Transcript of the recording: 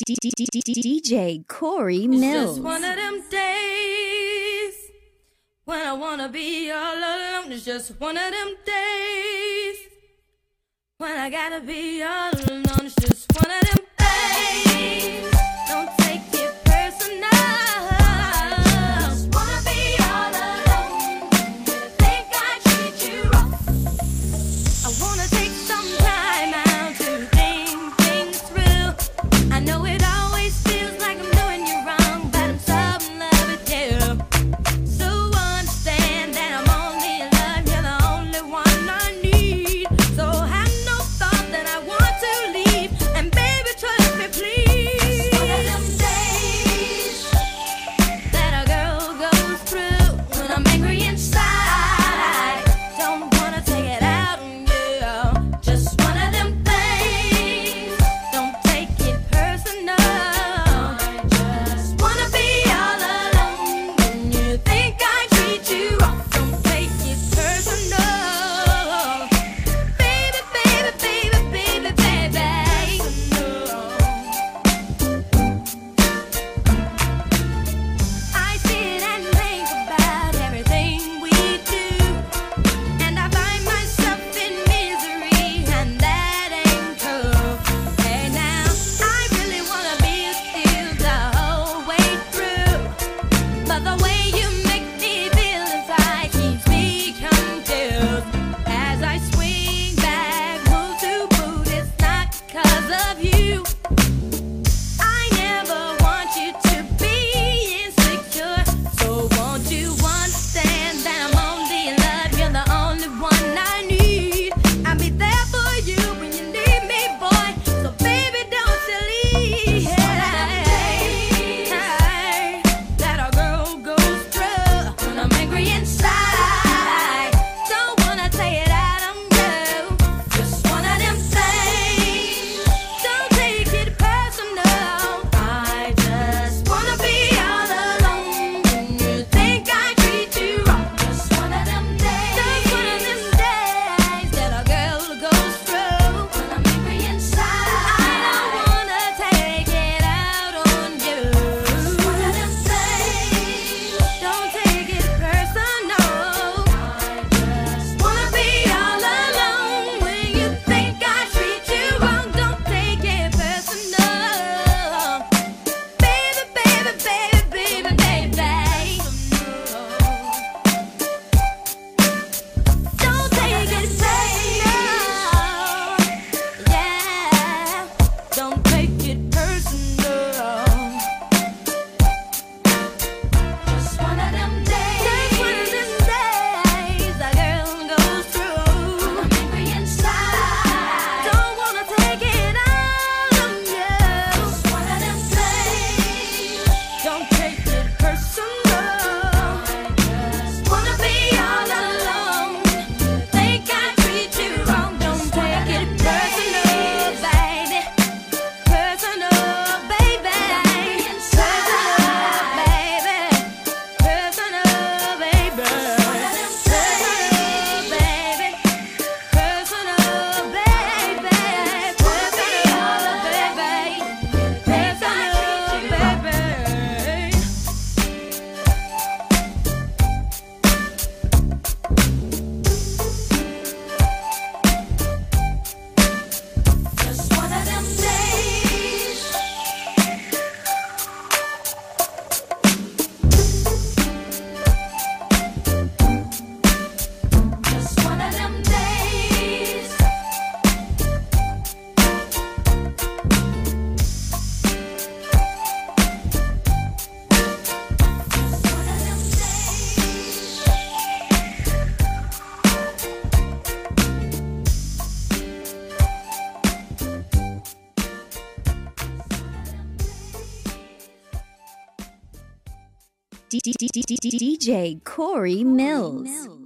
DJ Corey Millz. It's just one of them days when I wanna be all alone. It's just one of them days when I gotta be all alone. It's just one of them days. you. DJ Corey Millz.